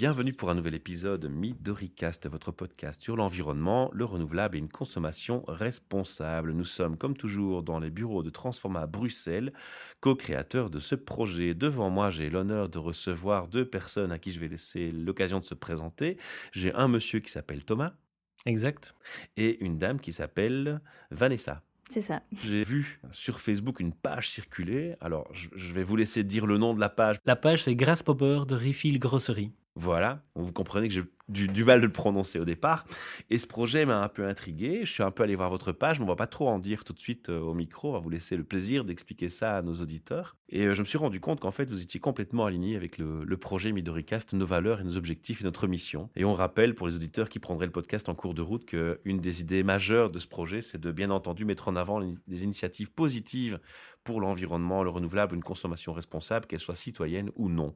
Bienvenue pour un nouvel épisode Midoricast, votre podcast sur l'environnement, le renouvelable et une consommation responsable. Nous sommes comme toujours dans les bureaux de Transforma à Bruxelles, co-créateurs de ce projet. Devant moi, j'ai l'honneur de recevoir deux personnes à qui je vais laisser l'occasion de se présenter. J'ai un monsieur qui s'appelle Thomas. Exact. Et une dame qui s'appelle Vanessa. C'est ça. J'ai vu sur Facebook une page circuler. Alors, je vais vous laisser dire le nom de la page. La page, c'est Grasshopper de Refill Grosserie. Voilà, vous comprenez que j'ai du, mal de le prononcer au départ. Et ce projet m'a un peu intrigué. Je suis un peu allé voir votre page, mais on va pas trop en dire tout de suite euh, au micro. On va vous laisser le plaisir d'expliquer ça à nos auditeurs. Et euh, je me suis rendu compte qu'en fait, vous étiez complètement aligné avec le, projet Midoricast, nos valeurs et nos objectifs et notre mission. Et on rappelle pour les auditeurs qui prendraient le podcast en cours de route qu'une des idées majeures de ce projet, c'est de bien entendu mettre en avant des initiatives positives pour l'environnement, le renouvelable, une consommation responsable, qu'elle soit citoyenne ou non.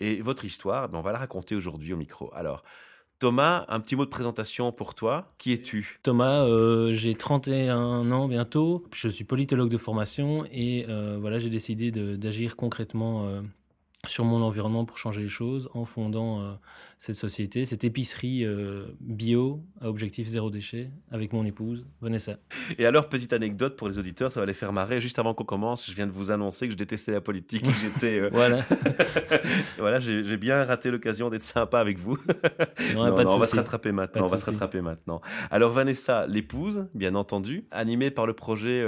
Et votre histoire, ben, on va la raconter aujourd'hui au micro. Alors, Thomas, un petit mot de présentation pour toi. Qui es-tu? Thomas, euh, j'ai 31 ans bientôt. Je suis politologue de formation et euh, voilà, j'ai décidé d'agir concrètement euh, sur mon environnement pour changer les choses en fondant euh, cette société, cette épicerie euh, bio à objectif zéro déchet avec mon épouse Vanessa. Et alors, petite anecdote pour les auditeurs, ça va les faire marrer. Juste avant qu'on commence, je viens de vous annoncer que je détestais la politique. J'étais. Euh, voilà. voilà, j'ai bien raté l'occasion d'être sympa avec vous. Non, on va se rattraper maintenant. on va se rattraper maintenant. Alors, Vanessa, l'épouse, bien entendu, animée par le projet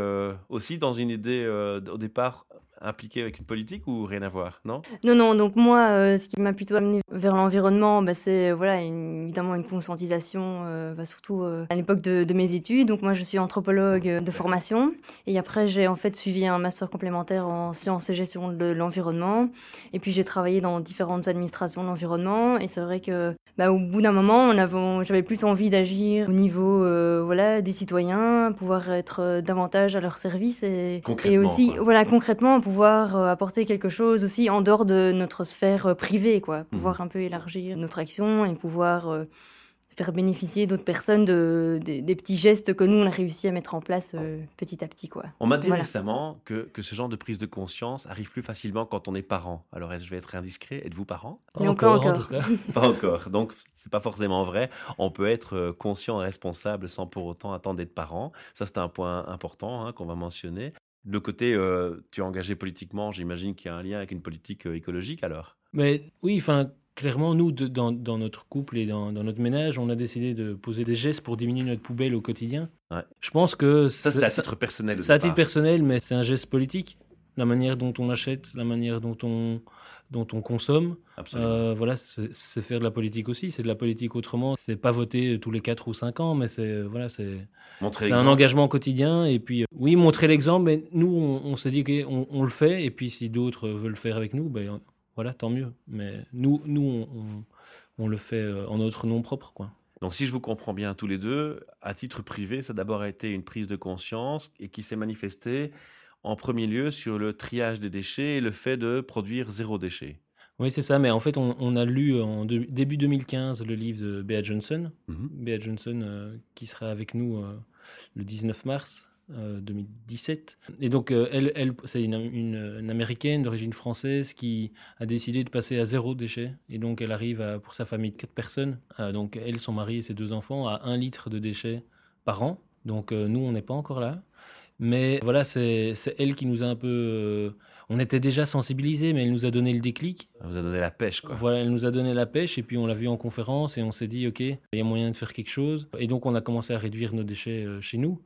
aussi dans une idée au départ impliqué avec une politique ou rien à voir, non? Non, non. Donc moi, euh, ce qui m'a plutôt amené vers l'environnement, bah, c'est voilà, évidemment une conscientisation, euh, bah, surtout euh, à l'époque de, mes études. Donc moi, je suis anthropologue de formation, et après j'ai en fait suivi un master complémentaire en sciences et gestion de l'environnement. Et puis j'ai travaillé dans différentes administrations de l'environnement, et c'est vrai que bah, au bout d'un moment, j'avais plus envie d'agir au niveau voilà des citoyens, pouvoir être davantage à leur service et, et aussi voilà concrètement pouvoir euh, apporter quelque chose aussi en dehors de notre sphère euh, privée, quoi. Mmh. Pouvoir un peu élargir notre action et pouvoir euh, faire bénéficier d'autres personnes de, des petits gestes que nous, on a réussi à mettre en place petit à petit. Quoi. On m'a dit récemment que, que, ce genre de prise de conscience arrive plus facilement quand on est parent. Alors, est-ce que je vais être indiscret? Êtes-vous parent? Pas encore, encore. pas encore. Donc, c'est pas forcément vrai. On peut être conscient et responsable sans pour autant attendre d'être parent. Ça, c'est un point important hein, qu'on va mentionner. Le côté, euh, tu es engagé politiquement, j'imagine qu'il y a un lien avec une politique euh, écologique alors Mais oui, enfin, clairement, nous, dans, notre couple et dans, notre ménage, on a décidé de poser des gestes pour diminuer notre poubelle au quotidien. Je pense que. Ça, c'est à titre personnel. C'est à titre personnel, mais c'est un geste politique. La manière dont on achète, la manière dont on, dont on consomme. Euh, voilà, c'est faire de la politique aussi. C'est de la politique autrement. C'est pas voter tous les 4 ou 5 ans, mais c'est voilà, c'est un engagement quotidien. Et puis, euh, oui, montrer l'exemple. Mais nous, on, s'est dit qu'on on le fait. Et puis, si d'autres veulent le faire avec nous, ben voilà, tant mieux. Mais nous, nous, on, on le fait euh, en notre nom propre, quoi. Donc, si je vous comprends bien tous les deux, à titre privé, ça a d'abord été une prise de conscience et qui s'est manifestée en premier lieu sur le triage des déchets et le fait de produire zéro déchet. Oui, c'est ça, mais en fait, on, a lu en début 2015 le livre de Bea Johnson, mm Bea Johnson euh, qui sera avec nous euh, le 19 mars 2017. Euh, et donc, elle, elle c'est une, américaine d'origine française qui a décidé de passer à zéro déchet. Et donc, elle arrive à, pour sa famille de quatre personnes, donc elle, son mari et ses deux enfants, à un litre de déchets par an. Donc, nous, on n'est pas encore là. Mais voilà, c'est elle qui nous a un peu. Euh, on était déjà sensibilisés, mais elle nous a donné le déclic. Elle nous a donné la pêche, quoi. Voilà, elle nous a donné la pêche, et puis on l'a vu en conférence, et on s'est dit, OK, il y a moyen de faire quelque chose. Et donc, on a commencé à réduire nos déchets euh, chez nous.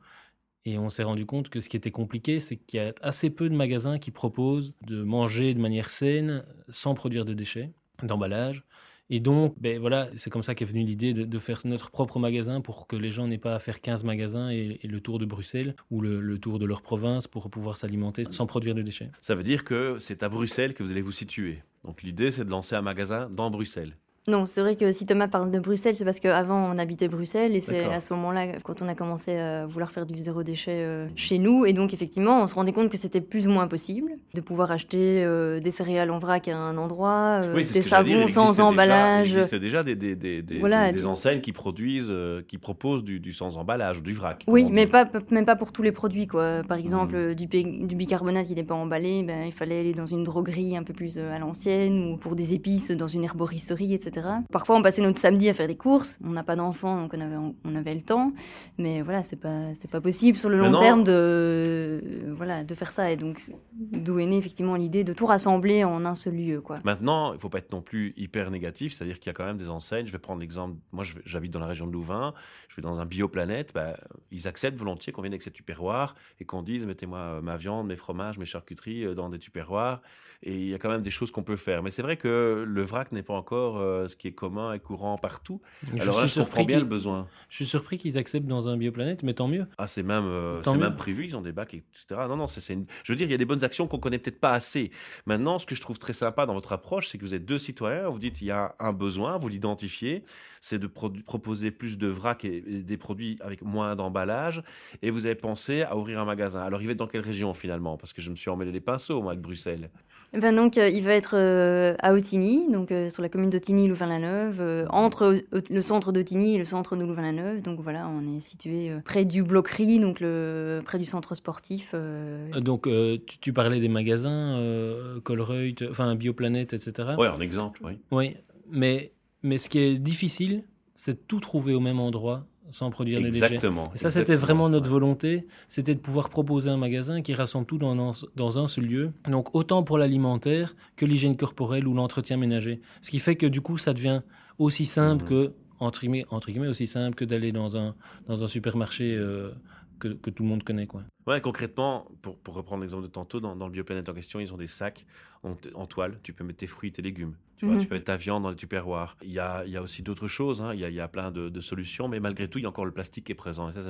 Et on s'est rendu compte que ce qui était compliqué, c'est qu'il y a assez peu de magasins qui proposent de manger de manière saine, sans produire de déchets, d'emballage. Et donc, ben voilà, c'est comme ça qu'est venue l'idée de, faire notre propre magasin pour que les gens n'aient pas à faire 15 magasins et, le tour de Bruxelles ou le, tour de leur province pour pouvoir s'alimenter sans produire de déchets. Ça veut dire que c'est à Bruxelles que vous allez vous situer. Donc l'idée, c'est de lancer un magasin dans Bruxelles. Non, c'est vrai que si Thomas parle de Bruxelles, c'est parce qu'avant on habitait Bruxelles et c'est à ce moment-là quand on a commencé à vouloir faire du zéro déchet euh, chez nous. Et donc effectivement, on se rendait compte que c'était plus ou moins possible de pouvoir acheter euh, des céréales en vrac à un endroit, euh, des savons sans emballage. il existe déjà des, des, des, des enseignes qui produisent, qui proposent du, sans emballage, du vrac. Oui, mais pas, même pas pour tous les produits. Quoi. Par exemple, hmm. du, du, bicarbonate qui n'est pas emballé, ben, il fallait aller dans une droguerie un peu plus à l'ancienne ou pour des épices dans une herboristerie, etc. etc. Parfois, on passait notre samedi à faire des courses. On n'a pas d'enfants, donc on avait, on avait le temps. Mais voilà, c'est pas, c'est pas possible sur le long terme de, voilà, de faire ça. Et donc, d'où est née effectivement l'idée de tout rassembler en un seul lieu. Quoi. Maintenant, il faut pas être non plus hyper négatif, c'est-à-dire qu'il y a quand même des enseignes. Je vais prendre l'exemple, moi j'habite dans la région de Louvain, je vais dans un bioplanète, bah, ils acceptent volontiers qu'on vienne avec ces tupperwares et qu'on dise mettez-moi euh, ma viande, mes fromages, mes charcuteries euh, dans des tupperwares. Et il y a quand même des choses qu'on peut faire. Mais c'est vrai que le vrac n'est pas encore euh, ce qui est commun et courant partout. Alors là, je comprends bien le besoin. Je suis surpris qu'ils acceptent dans un bioplanète, mais tant mieux. Ah, c'est même, c'est même prévu, ils ont des bacs, etc. Non, non, c'est, une... je veux dire, il y a des bonnes actions qu'on connaît peut-être pas assez. Maintenant, ce que je trouve très sympa dans votre approche, c'est que vous êtes deux citoyens, vous dites il y a un besoin, vous l'identifiez, c'est de proposer plus de vrac et, des produits avec moins d'emballage, et vous avez pensé à ouvrir un magasin. Alors, il va être dans quelle région finalement? Parce que je me suis emmêlé les pinceaux, moi, avec Bruxelles. Ben donc, euh, il va être euh, à Otigny, donc euh, sur la commune d'Otigny, Louvain-la-Neuve, entre le centre d'Otigny et le centre de Louvain-la-Neuve. Donc voilà, on est situé près du Bloquerie, donc le, près du centre sportif. Donc tu, parlais des magasins, Colreuil, enfin Bioplanète, etc. Oui, en exemple, oui. Oui, mais, mais ce qui est difficile, c'est de tout trouver au même endroit sans produire les déchets. Exactement. Et ça, c'était vraiment notre volonté, c'était de pouvoir proposer un magasin qui rassemble tout dans, dans un seul lieu. Donc autant pour l'alimentaire que l'hygiène corporelle ou l'entretien ménager. Ce qui fait que du coup, ça devient aussi simple mhm. que entre guillemets, entre guillemets, aussi simple que d'aller dans un dans un supermarché. Euh, que, que, tout le monde connaît. Quoi. Ouais, concrètement, pour, pour reprendre l'exemple de tantôt, dans, dans, le bioplanète en question, ils ont des sacs en, en, toile. Tu peux mettre tes fruits, tes légumes. Tu, vois, mhm. tu peux mettre ta viande dans les tupperwares. Il y a, il y a aussi d'autres choses. Hein. Il, y a, il y a plein de, de, solutions. Mais malgré tout, il y a encore le plastique qui est présent. Et ça,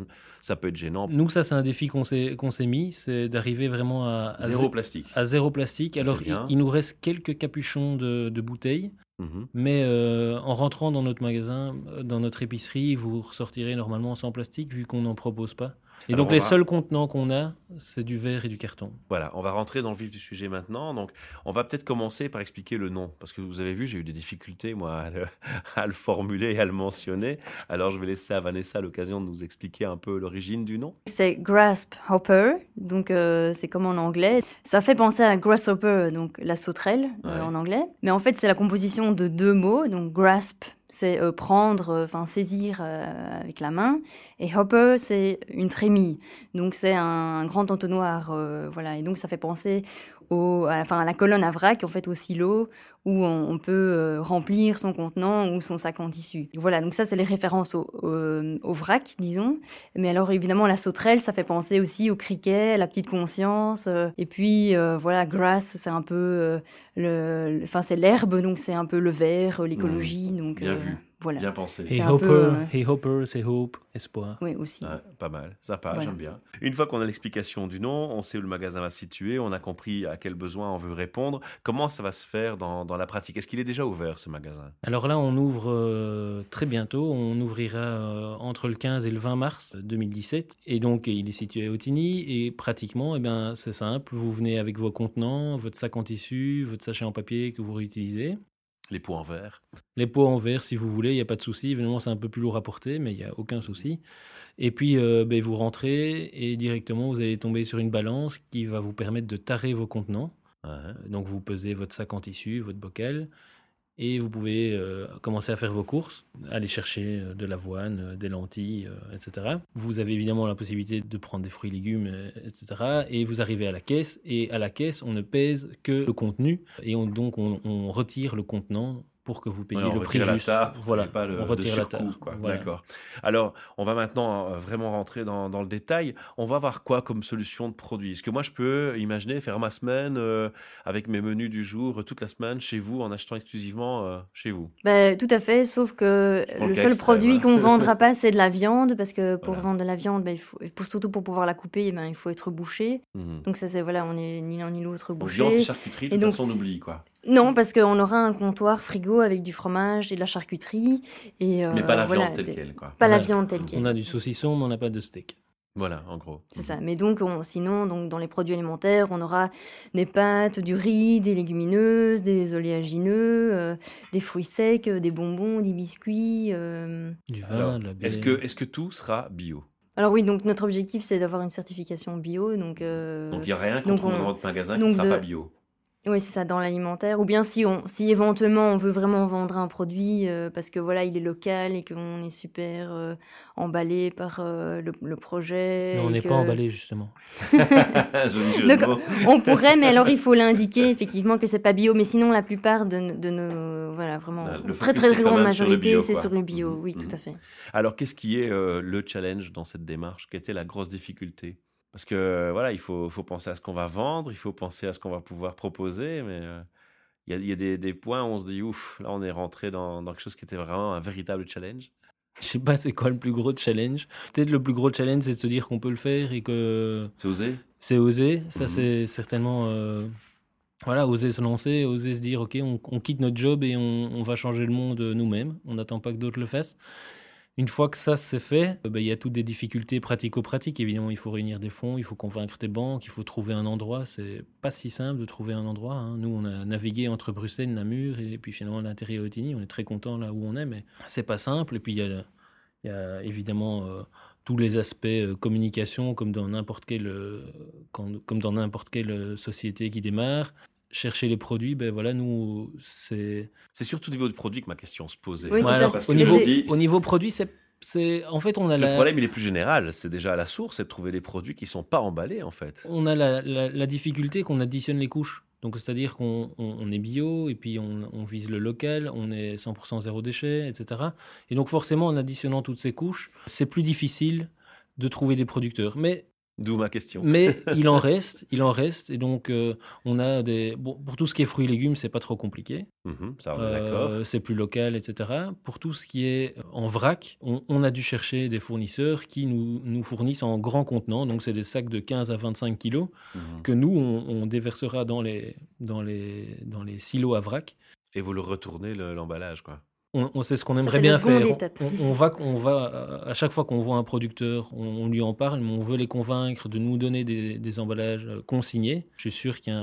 ça, peut être gênant. Nous, ça, c'est un défi qu'on s'est, mis. C'est d'arriver vraiment à, à zéro plastique. À zéro plastique. Alors, il, nous reste quelques capuchons de, de bouteilles. Mhm. Mais euh, en rentrant dans notre magasin, dans notre épicerie, vous ressortirez normalement sans plastique vu qu'on n'en propose pas. Et donc les seuls contenants qu'on a, c'est du verre et du carton. Voilà, on va rentrer dans le vif du sujet maintenant. Donc on va peut-être commencer par expliquer le nom, parce que vous avez vu, j'ai eu des difficultés moi à le, formuler et à le mentionner. Alors je vais laisser à Vanessa l'occasion de nous expliquer un peu l'origine du nom. C'est Grasp Hopper, donc euh, c'est comme en anglais. Ça fait penser à Grasshopper, donc la sauterelle euh, en anglais. Mais en fait c'est la composition de deux mots, donc grasp c'est euh, prendre, euh, enfin saisir euh, avec la main. Et hopper, c'est une trémie. Donc c'est un, grand entonnoir, voilà. Et donc ça fait penser au, à, à la colonne à vrac, en fait au silo, où on, peut remplir son contenant ou son sac en tissu. Voilà, donc ça c'est les références au, au, vrac, disons. Mais alors évidemment la sauterelle, ça fait penser aussi au criquet, la petite conscience. et puis voilà, grass, c'est un peu le, enfin c'est l'herbe, donc c'est un peu le vert, l'écologie, mmh. donc. Voilà. Bien pensé. Et Hopper, hey Hopper, c'est Hope, espoir. Oui, aussi. pas mal, sympa, j'aime bien. Une fois qu'on a l'explication du nom, on sait où le magasin va se situer, on a compris à quel besoin on veut répondre. Comment ça va se faire dans, dans la pratique? Est-ce qu'il est déjà ouvert ce magasin? Alors là, on ouvre euh, très bientôt. On ouvrira euh, entre le 15 et le 20 mars 2017. Et donc, il est situé à Otigny. Et pratiquement, eh bien, c'est simple. Vous venez avec vos contenants, votre sac en tissu, votre sachet en papier que vous réutilisez. Les pots en verre. Les pots en verre, si vous voulez, il n'y a pas de souci. Évidemment, c'est un peu plus lourd à porter, mais il n'y a aucun souci. Et puis, euh, ben, vous rentrez et directement, vous allez tomber sur une balance qui va vous permettre de tarer vos contenants. Donc, vous pesez votre sac en tissu, votre bocal et vous pouvez euh, commencer à faire vos courses, aller chercher euh, de l'avoine, euh, des lentilles, etc. Vous avez évidemment la possibilité de prendre des fruits légumes, etc. Et vous arrivez à la caisse, et à la caisse, on ne pèse que le contenu, et donc on, on retire le contenant pour que vous payiez le prix juste. voilà, pas le, on retire la Quoi. D'accord. Alors, on va maintenant euh, vraiment rentrer dans, dans, le détail. On va voir quoi comme solution de produit? Est-ce que moi, je peux imaginer faire ma semaine euh, avec mes menus du jour toute la semaine chez vous en achetant exclusivement euh, chez vous? Bah, Tout à fait, sauf que le seul produit qu'on ne vendra pas, c'est de la viande, parce que pour vendre de la viande, bah, il faut, pour, surtout pour pouvoir la couper, ben, il faut être bouché. Mhm. Donc ça, c'est voilà, on est ni l'un ni l'autre bouché. Viande et charcuterie, de toute façon, on oublie quoi. Non, parce qu'on aura un comptoir frigo avec du fromage et de la charcuterie. Et, euh, mais pas la viande telle qu'elle, quoi. Pas la viande telle qu'elle. On a du saucisson, mais on n'a pas de steak. Voilà, en gros. C'est ça. Mais donc, sinon, donc, dans les produits alimentaires, on aura des pâtes, du riz, des légumineuses, des oléagineux, euh, des fruits secs, des bonbons, des biscuits. Euh. Du vin, de la Est-ce que, est que tout sera bio? Alors oui, donc notre objectif c'est d'avoir une certification bio. Donc, donc il n'y a rien qu'on trouve dans votre magasin qui ne sera pas bio Oui, c'est ça, dans l'alimentaire. Ou bien si, on, si éventuellement on veut vraiment vendre un produit euh, parce que voilà, il est local et qu'on est super euh, emballé par euh, le, projet. Non, on n'est pas emballé justement. Donc, on pourrait, mais alors il faut l'indiquer effectivement que c'est pas bio. Mais sinon, la plupart de, de nos, voilà, vraiment, le très très grande majorité, c'est sur le bio. Mmh, oui, tout mmh. à fait. Alors, qu'est-ce qui est le challenge dans cette démarche? Quelle était la grosse difficulté? Parce que voilà, il faut, faut penser à ce qu'on va vendre, il faut penser à ce qu'on va pouvoir proposer, mais euh, il y a, y a des, points où on se dit ouf, là on est rentré dans, dans quelque chose qui était vraiment un véritable challenge. Je sais pas c'est quoi le plus gros challenge? Peut-être le plus gros challenge c'est de se dire qu'on peut le faire et que. C'est oser. C'est oser. Ça mhm. c'est certainement. Euh, voilà, oser se lancer, oser se dire ok, on, on quitte notre job et on, on va changer le monde nous-mêmes. On n'attend pas que d'autres le fassent. Une fois que ça c'est fait, euh, bah, il y a toutes des difficultés pratico-pratiques. Évidemment, il faut réunir des fonds, il faut convaincre des banques, il faut trouver un endroit. C'est pas si simple de trouver un endroit. Hein. Nous, on a navigué entre Bruxelles, Namur et puis finalement l'intérieur Otigny. On est très content là où on est, mais c'est pas simple. Et puis il y a, évidemment euh, tous les aspects euh, communication, comme dans n'importe quelle, comme dans n'importe quelle société qui démarre chercher les produits, ben voilà, nous, c'est... C'est surtout au niveau du produit que ma question se posait. au, niveau, au niveau produit, c'est... C'est en fait on a le problème il est plus général. C'est déjà à la source c'est de trouver des produits qui sont pas emballés en fait. On a la, la, difficulté qu'on additionne les couches. Donc c'est-à-dire qu'on on, est bio et puis on, on, vise le local on est 100% zéro déchet etc et donc forcément en additionnant toutes ces couches c'est plus difficile de trouver des producteurs. Mais D'où ma question. Mais il en reste, il en reste, et donc euh, on a des. Bon, pour tout ce qui est fruits et légumes, c'est pas trop compliqué. Mhm, ça, on est d'accord. Euh, c'est plus local, etc. Pour tout ce qui est en vrac, on, a dû chercher des fournisseurs qui nous, nous fournissent en grands contenants, donc c'est des sacs de 15 à 25 kilos mhm. que nous on, déversera dans les dans les dans les silos à vrac. Et vous le retournez l'emballage, quoi on, sait ce qu'on aimerait bien faire. On, va, on va, à chaque fois qu'on voit un producteur, on, lui en parle, mais on veut les convaincre de nous donner des, emballages euh, consignés. Je suis sûr qu'il y a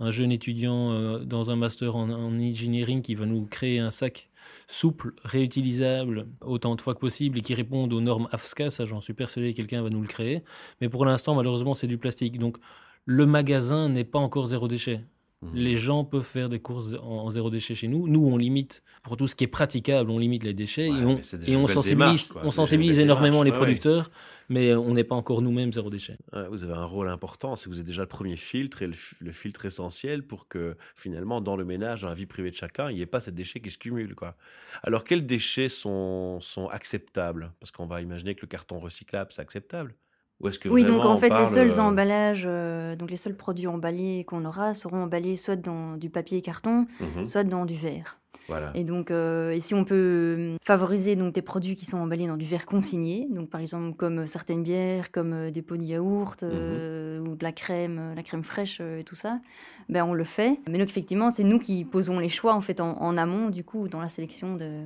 un, jeune étudiant euh, dans un master en, engineering qui va nous créer un sac souple, réutilisable autant de fois que possible et qui réponde aux normes AFSCA. Ça, j'en suis persuadé, quelqu'un va nous le créer. Mais pour l'instant, malheureusement, c'est du plastique. Donc, le magasin n'est pas encore zéro déchet. Mhm. Les gens peuvent faire des courses en, zéro déchet chez nous. Nous, on limite, pour tout ce qui est praticable, on limite les déchets et on, et on sensibilise, on sensibilise énormément les producteurs, mais on n'est pas encore nous-mêmes zéro déchet. vous avez un rôle important, c'est que vous êtes déjà le premier filtre et le, filtre essentiel pour que finalement, dans le ménage, dans la vie privée de chacun, il n'y ait pas ces déchets qui se cumulent. Quoi. Alors, quels déchets sont, sont acceptables? Parce qu'on va imaginer que le carton recyclable, c'est acceptable oui, donc en fait, les seuls euh, emballages, euh, donc les seuls produits emballés qu'on aura seront emballés soit dans du papier et carton, mhm. soit dans du verre. Voilà. Et donc, euh, et si on peut favoriser donc des produits qui sont emballés dans du verre consigné, donc par exemple comme certaines bières, comme des pots de yaourt mhm. ou de la crème, la crème fraîche et tout ça, ben on le fait. Mais donc effectivement, c'est nous qui posons les choix en fait en, amont du coup dans la sélection de,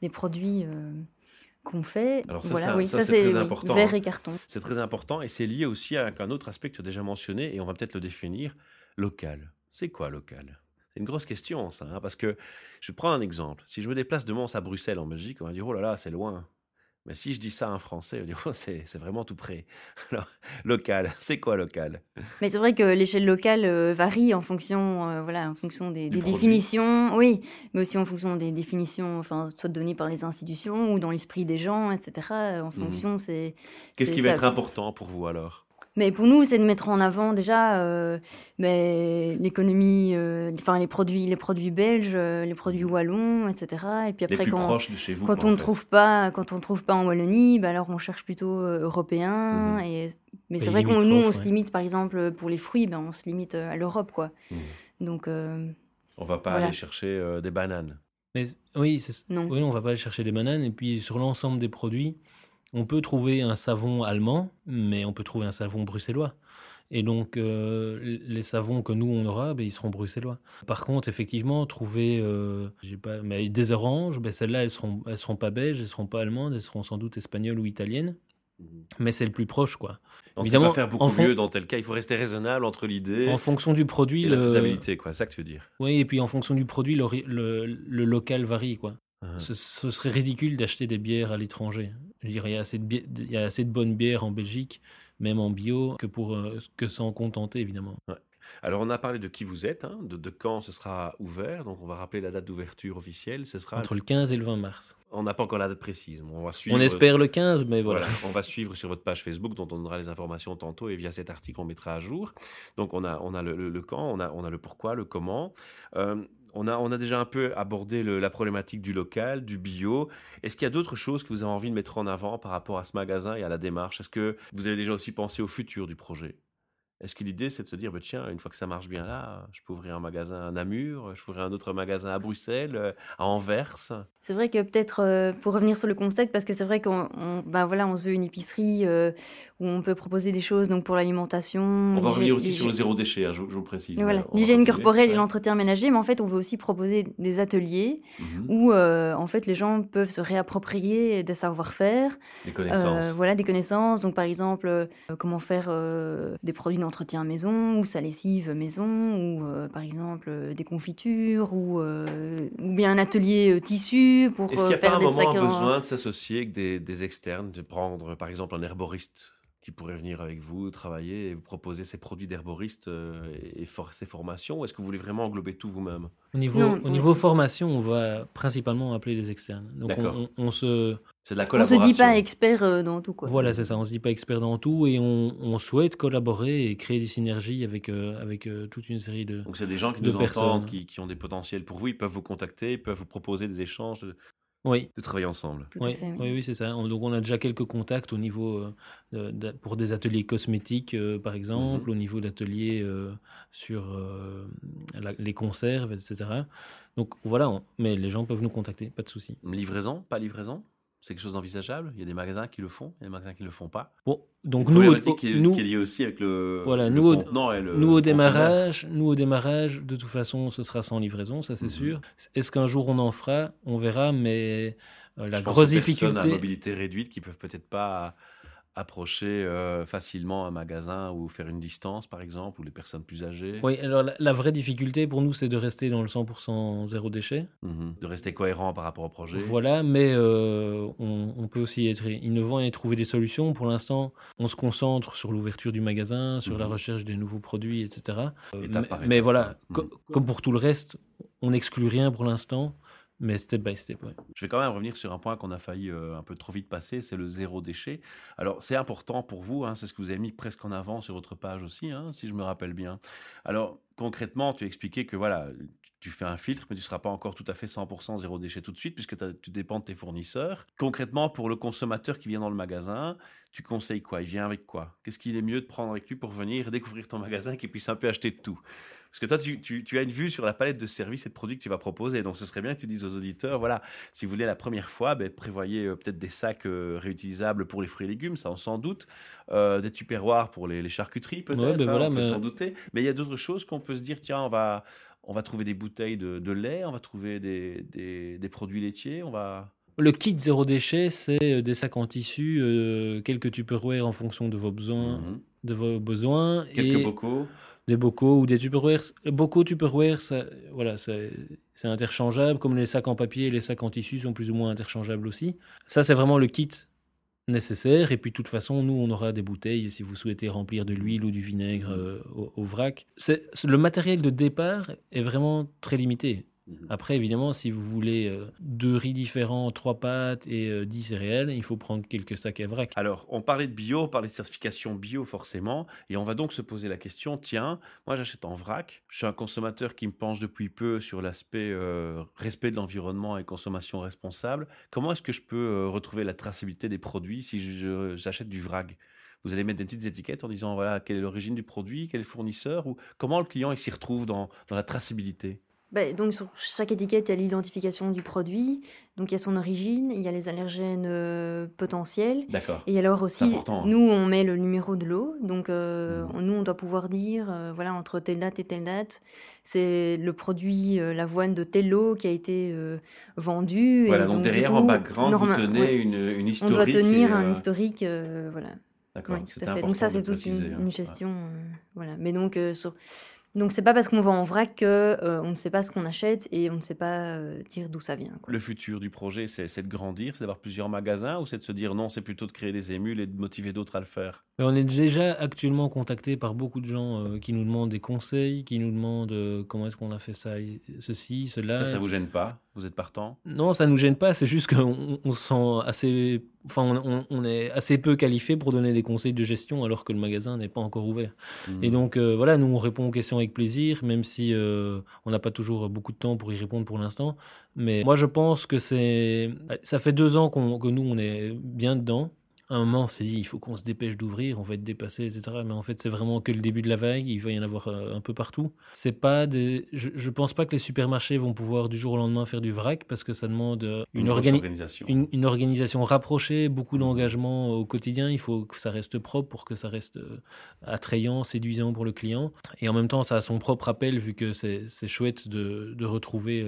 des produits qu'on fait. Alors ça, oui, ça, c'est très important. Verre et carton. C'est très important et c'est lié aussi à un autre aspect que tu as déjà mentionné et on va peut-être le définir, local. C'est quoi local? C'est une grosse question ça, hein, parce que je prends un exemple. Si je me déplace de Mons à Bruxelles en Belgique, on va dire oh là là, c'est loin. Mais si je dis ça en français, c'est vraiment tout près. Alors, local, c'est quoi local? Mais c'est vrai que l'échelle locale euh, varie en fonction, euh, voilà, en fonction des, définitions, oui, mais aussi en fonction des définitions, enfin, soit données par les institutions ou dans l'esprit des gens, etc. En mmh. fonction, c'est. Qu'est-ce qui va être important pour vous alors? Mais pour nous, c'est de mettre en avant déjà euh, mais l'économie, euh, enfin les produits, les produits belges, euh, les produits wallons, etc. Et puis après, quand, quand on ne trouve pas, quand on trouve pas en Wallonie, bah alors on cherche plutôt européen. Et mais c'est vrai qu'on nous, on se limite, par exemple, pour les fruits, ben on se limite à l'Europe, quoi. Mhm. Donc. on va pas aller chercher des bananes. Mais oui, non. oui, on va pas aller chercher des bananes. Et puis sur l'ensemble des produits on peut trouver un savon allemand, mais on peut trouver un savon bruxellois. Et donc, euh, les savons que nous, on aura, ben, ils seront bruxellois. Par contre, effectivement, trouver euh, pas, mais des oranges, ben, celles-là, elles seront, elles seront pas belges, elles seront pas allemandes, elles seront sans doute espagnoles ou italiennes. Mhm. Mais c'est le plus proche, quoi. Donc Évidemment, va faire beaucoup mieux dans tel cas. Il faut rester raisonnable entre l'idée. En fonction du produit, et la faisabilité, quoi. C'est ça que tu veux dire. Oui, et puis en fonction du produit, le, le local varie, quoi. Uh-huh. Ce, serait ridicule d'acheter des bières à l'étranger. Je dirais, il y, a assez de il y a assez de bonnes bières en Belgique, même en bio, que pour euh, que s'en contenter, évidemment. Alors, on a parlé de qui vous êtes, hein, de, quand ce sera ouvert. Donc, on va rappeler la date d'ouverture officielle. Ce sera entre le 15 et le 20 mars. On n'a pas encore la date précise. On, va suivre... on espère le 15, mais voilà. On va suivre sur votre page Facebook, dont on donnera les informations tantôt, et via cet article, on mettra à jour. Donc, on a, on a le, quand, on a, on a le pourquoi, le comment. Euh, on a, déjà un peu abordé la problématique du local, du bio. Est-ce qu'il y a d'autres choses que vous avez envie de mettre en avant par rapport à ce magasin et à la démarche? Est-ce que vous avez déjà aussi pensé au futur du projet? Est-ce que l'idée, c'est de se dire, bah, tiens, une fois que ça marche bien là, je peux ouvrir un magasin à Namur, je ouvrir un autre magasin à Bruxelles, euh, à Anvers? C'est vrai que peut-être, euh, pour revenir sur le concept, parce que c'est vrai qu'on bah, voilà, on se veut une épicerie euh, où on peut proposer des choses donc pour l'alimentation. On va revenir aussi sur le zéro déchet, hein, je, vous précise. Voilà. L'hygiène corporelle et l'entretien ménager, mais en fait, on veut aussi proposer des ateliers mmh où en fait, les gens peuvent se réapproprier des savoir-faire. Des connaissances. voilà, des connaissances. Donc, par exemple, comment faire des produits entretien maison ou sa lessive maison ou euh, par exemple euh, des confitures ou, euh, ou bien un atelier tissu pour Est-ce qu'il y a pas un moment besoin de s'associer avec des, des, externes, de prendre par exemple un herboriste? Qui pourrait venir avec vous travailler et vous proposer ses produits d'herboriste et, ses formations Ou est-ce que vous voulez vraiment englober tout vous-même? Au niveau, au niveau formation, on va principalement appeler des externes. Donc on, on, se, c'est de la collaboration. On se dit pas expert euh, dans tout. Quoi. Voilà, c'est ça. On se dit pas expert dans tout et on, souhaite collaborer et créer des synergies avec, euh, avec euh, toute une série de Donc c'est des gens qui nous entendent, qui, qui, ont des potentiels pour vous. Ils peuvent vous contacter, ils peuvent vous proposer des échanges, de, oui. de travailler ensemble. oui, oui, oui, c'est ça. Donc on a déjà quelques contacts au niveau pour des ateliers cosmétiques, par exemple, mhm. au niveau d'ateliers sur les conserves, etc. Donc voilà, mais les gens peuvent nous contacter, pas de souci. Livraison, pas livraison? C'est quelque chose d'envisageable? Il y a des magasins qui le font, il y a des magasins qui ne le font pas. Bon, donc nous, au, qui, est, nous, qui est aussi avec le, voilà, nous, au, et le, nous au démarrage, nous au démarrage, de toute façon, ce sera sans livraison, ça c'est mhm. sûr. Est-ce qu'un jour on en fera? On verra, mais euh, la grosse difficulté. à mobilité réduite qui peuvent peut-être pas approcher euh, facilement un magasin ou faire une distance, par exemple, ou les personnes plus âgées? Oui, alors la, vraie difficulté pour nous, c'est de rester dans le 100% zéro déchet. Mhm. De rester cohérent par rapport au projet. Voilà, mais euh, on, peut aussi être innovant et trouver des solutions. Pour l'instant, on se concentre sur l'ouverture du magasin, sur la mhm. recherche des nouveaux produits, etc. Euh, mais, voilà, mhm. comme pour tout le reste, on n'exclut rien pour l'instant. Mais step by step. Je vais quand même revenir sur un point qu'on a failli euh, un peu trop vite passer, c'est le zéro déchet. Alors, c'est important pour vous, hein, c'est ce que vous avez mis presque en avant sur votre page aussi, hein, si je me rappelle bien. Alors, concrètement, tu expliquais que voilà, tu fais un filtre, mais tu ne seras pas encore tout à fait 100% zéro déchet tout de suite, puisque tu dépends de tes fournisseurs. Concrètement, pour le consommateur qui vient dans le magasin, tu conseilles quoi? Il vient avec quoi? Qu'est-ce qu'il est mieux de prendre avec lui pour venir découvrir ton magasin, qu'il puisse un peu acheter de tout? Parce que toi, tu, as une vue sur la palette de services et de produits que tu vas proposer. Donc, ce serait bien que tu dises aux auditeurs, voilà, si vous voulez la première fois, ben, prévoyez euh, peut-être des sacs euh, réutilisables pour les fruits et légumes, ça on s'en doute. Euh, des tupperwares pour les, charcuteries, peut-être, ben hein, on peut s'en douter. Mais il y a d'autres choses qu'on peut se dire, tiens, on va, on va trouver des bouteilles de, lait, on va trouver des, des, produits laitiers, on va... Le kit zéro déchet, c'est des sacs en tissu, quelques tupperwares en fonction de vos besoins. Mhm. De vos besoins quelques bocaux des bocaux ou des tupperwares. Bocaux, tupperware, voilà, c'est interchangeable, comme les sacs en papier et les sacs en tissu sont plus ou moins interchangeables aussi. Ça, c'est vraiment le kit nécessaire. Et puis, de toute façon, nous, on aura des bouteilles si vous souhaitez remplir de l'huile ou du vinaigre euh, au, au, vrac. Le matériel de départ est vraiment très limité. Mhm. Après, évidemment, si vous voulez euh, deux riz différents, trois pâtes et euh, dix céréales, il faut prendre quelques sacs à vrac. Alors, on parlait de bio, on parlait de certification bio forcément, et on va donc se poser la question, tiens, moi j'achète en vrac, je suis un consommateur qui me penche depuis peu sur l'aspect euh, respect de l'environnement et consommation responsable, comment est-ce que je peux retrouver la traçabilité des produits si j'achète du vrac? Vous allez mettre des petites étiquettes en disant voilà quelle est l'origine du produit, quel est le fournisseur, ou comment le client s'y retrouve dans la traçabilité? Bah, donc sur chaque étiquette, il y a l'identification du produit, donc il y a son origine, il y a les allergènes euh, potentiels. D'accord. Et alors aussi, hein. nous, on met le numéro de l'eau, donc euh, mmh. nous, on doit pouvoir dire, euh, voilà, entre telle date et telle date, c'est le produit, l'avoine de telle eau qui a été vendu. Voilà, donc, derrière, en background, vous tenez une, une, historique. On doit tenir un historique, voilà. D'accord, Donc ça, c'est toute une, hein. gestion, voilà. Mais donc, sur Donc c'est pas parce qu'on vend en vrac que euh, on ne sait pas ce qu'on achète et on ne sait pas euh, dire d'où ça vient. Le futur du projet, c'est de grandir, c'est d'avoir plusieurs magasins ou c'est de se dire non, c'est plutôt de créer des émules et de motiver d'autres à le faire? On est déjà actuellement contacté par beaucoup de gens euh, qui nous demandent des conseils, qui nous demandent comment est-ce qu'on a fait ça, ceci, cela. Ça, ça vous gêne pas? Vous êtes partant? Non, ça nous gêne pas. C'est juste qu'on on se sent assez enfin, on, on, est assez peu qualifié pour donner des conseils de gestion alors que le magasin n'est pas encore ouvert. Et mmh. donc, euh, voilà, nous, on répond aux questions avec plaisir, même si euh, on n'a pas toujours beaucoup de temps pour y répondre pour l'instant. Mais moi, je pense que c'est. Ça fait deux ans que nous, on est bien dedans à un moment, on s'est dit, il faut qu'on se dépêche d'ouvrir, on va être dépassé, etc. Mais en fait, c'est vraiment que le début de la vague. Il va y en avoir euh, un peu partout. C'est pas des. Je, je pense pas que les supermarchés vont pouvoir du jour au lendemain faire du vrac parce que ça demande euh, une, organisation. Une, organisation rapprochée, beaucoup d'engagement au quotidien. Il faut que ça reste propre pour que ça reste euh, attrayant, séduisant pour le client. Et en même temps, ça a son propre appel vu que c'est chouette de, de, retrouver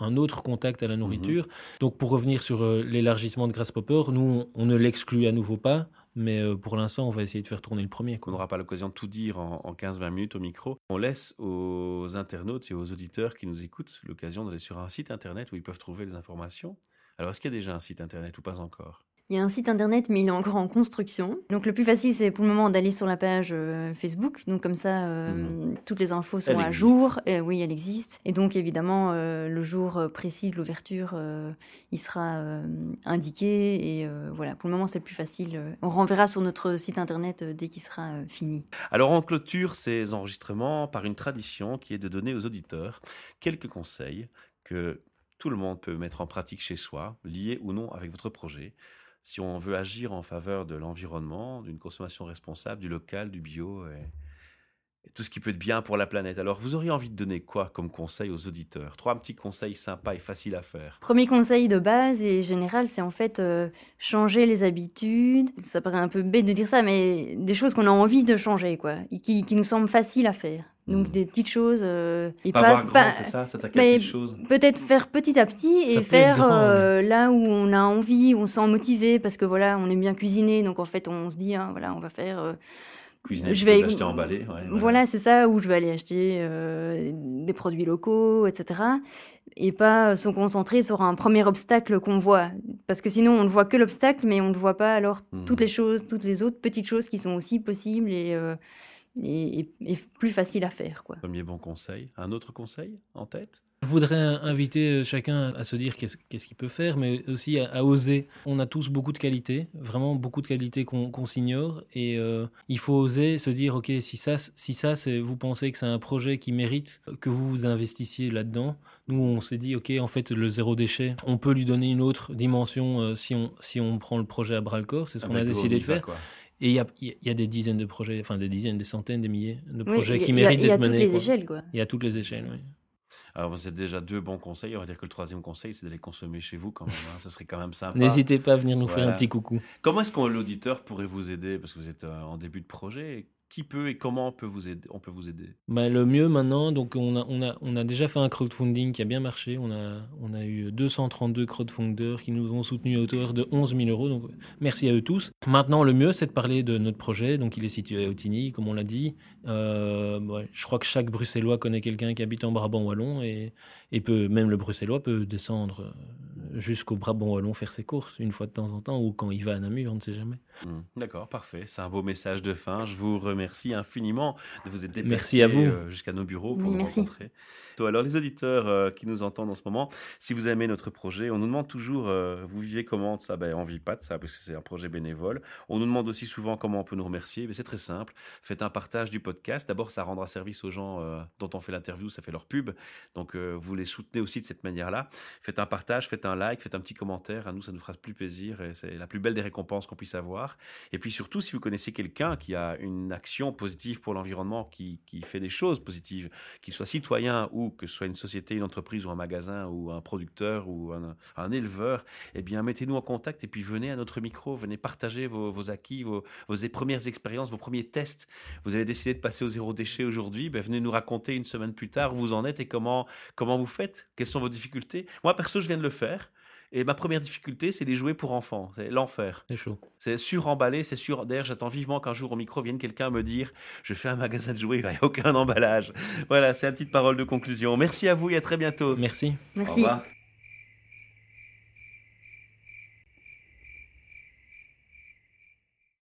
un, autre contact à la nourriture. Mhm. Donc, pour revenir sur l'élargissement de Grasshopper, nous, on ne l'exclut à nouveau pas. Mais euh, pour l'instant, on va essayer de faire tourner le premier. On n'aura pas l'occasion de tout dire en, 15-20 minutes au micro. On laisse aux internautes et aux auditeurs qui nous écoutent l'occasion d'aller sur un site internet où ils peuvent trouver les informations. Alors, est-ce qu'il y a déjà un site internet ou pas encore? Il y a un site internet, mais il est encore en construction. Donc le plus facile, c'est pour le moment d'aller sur la page euh, Facebook. Donc comme ça, euh, mhm. toutes les infos sont à jour. Et, oui, elle existe. Et donc évidemment, euh, le jour précis de l'ouverture, il sera indiqué. Et voilà, pour le moment, c'est le plus facile. On renverra sur notre site internet dès qu'il sera fini. Alors on clôture ces enregistrements par une tradition qui est de donner aux auditeurs quelques conseils que tout le monde peut mettre en pratique chez soi, liés ou non avec votre projet si on veut agir en faveur de l'environnement, d'une consommation responsable, du local, du bio et, tout ce qui peut être bien pour la planète. Alors, vous auriez envie de donner quoi comme conseil aux auditeurs? Trois petits conseils sympas et faciles à faire. Premier conseil de base et général, c'est en fait euh, changer les habitudes. Ça paraît un peu bête de dire ça, mais des choses qu'on a envie de changer, quoi, qui, qui nous semblent faciles à faire. Donc hmm. des petites choses. Euh, et pas, pas grand, c'est ça? S'attaquer à petites choses Peut-être faire petit à petit et faire euh, là où on a envie, où on se sent motivé, parce que voilà, on aime bien cuisiner, donc en fait on se dit, hein, voilà, on va faire... Euh, cuisiner, je vais acheter emballé. Ouais, voilà. voilà c'est ça, où je vais aller acheter euh, des produits locaux, etc. Et pas se concentrer sur un premier obstacle qu'on voit. Parce que sinon, on ne voit que l'obstacle, mais on ne voit pas alors hmm. toutes les choses, toutes les autres petites choses qui sont aussi possibles et et, plus facile à faire. Quoi. Premier bon conseil. Un autre conseil en tête? Je voudrais inviter euh, chacun à se dire qu'est-ce qu'il peut faire, mais aussi à, oser. On a tous beaucoup de qualités, vraiment beaucoup de qualités qu'on s'ignore, et euh, il faut oser se dire, ok, si ça, si ça vous pensez que c'est un projet qui mérite que vous vous investissiez là-dedans, nous on s'est dit, ok, en fait le zéro déchet, on peut lui donner une autre dimension euh, si, on, si on prend le projet à bras le corps, c'est ce qu'on a décidé de faire. Quoi. Et il y a, y a, des dizaines de projets, enfin des dizaines, des centaines, des milliers de projets qui méritent d'être menés. Il y a toutes les échelles, quoi. Il y a toutes les échelles, oui. Alors, vous êtes déjà deux bons conseils. On va dire que le troisième conseil, c'est d'aller consommer chez vous quand même. Hein. Ça serait quand même sympa. N'hésitez pas à venir nous faire un petit coucou. Comment est-ce que l'auditeur pourrait vous aider? Parce que vous êtes euh, en début de projet qui peut et comment on peut vous aider, on peut vous aider bah, Le mieux maintenant, donc on a, on, a, on a déjà fait un crowdfunding qui a bien marché. On a, on a eu 232 crowdfunders qui nous ont soutenus à hauteur de 11 000 euros. Donc merci à eux tous. Maintenant, le mieux, c'est de parler de notre projet. Donc il est situé à Outigny, comme on l'a dit. Euh, je crois que chaque Bruxellois connaît quelqu'un qui habite en Brabant Wallon et, et peut, même le Bruxellois peut descendre euh, jusqu'au Brabant Wallon faire ses courses une fois de temps en temps ou quand il va à Namur, on ne sait jamais. Hmm. D'accord, parfait. C'est un beau message de fin. Je vous remercie infiniment de vous être déplacé euh, jusqu'à nos bureaux pour nous rencontrer. Alors les auditeurs euh, qui nous entendent en ce moment, si vous aimez notre projet, on nous demande toujours, euh, vous vivez comment de ça? Ben on vit pas de ça parce que c'est un projet bénévole. On nous demande aussi souvent comment on peut nous remercier. Mais c'est très simple. Faites un partage du podcast. D'abord, ça rendra service aux gens dont on fait l'interview, ça fait leur pub. Donc vous les soutenez aussi de cette manière-là. Faites un partage, faites un like, faites un petit commentaire. À nous, ça nous fera plus plaisir et c'est la plus belle des récompenses qu'on puisse avoir. Et puis surtout, si vous connaissez quelqu'un qui a une action positive pour l'environnement, qui, qui, fait des choses positives, qu'il soit citoyen ou que ce soit une société, une entreprise ou un magasin ou un producteur ou un, éleveur, eh bien mettez-nous en contact et puis venez à notre micro, venez partager vos, vos acquis, vos, vos, premières expériences, vos premiers tests. Vous avez décidé de passer au zéro déchet aujourd'hui, ben venez nous raconter une semaine plus tard où vous en êtes et comment, comment vous faites, quelles sont vos difficultés. Moi perso, je viens de le faire. Et ma première difficulté, c'est les jouets pour enfants. C'est l'enfer. C'est chaud. C'est suremballé, c'est sûr. D'ailleurs, j'attends vivement qu'un jour au micro vienne quelqu'un me dire Je fais un magasin de jouets, il n'y a aucun emballage. Voilà, c'est la petite parole de conclusion. Merci à vous et à très bientôt. Merci. Merci.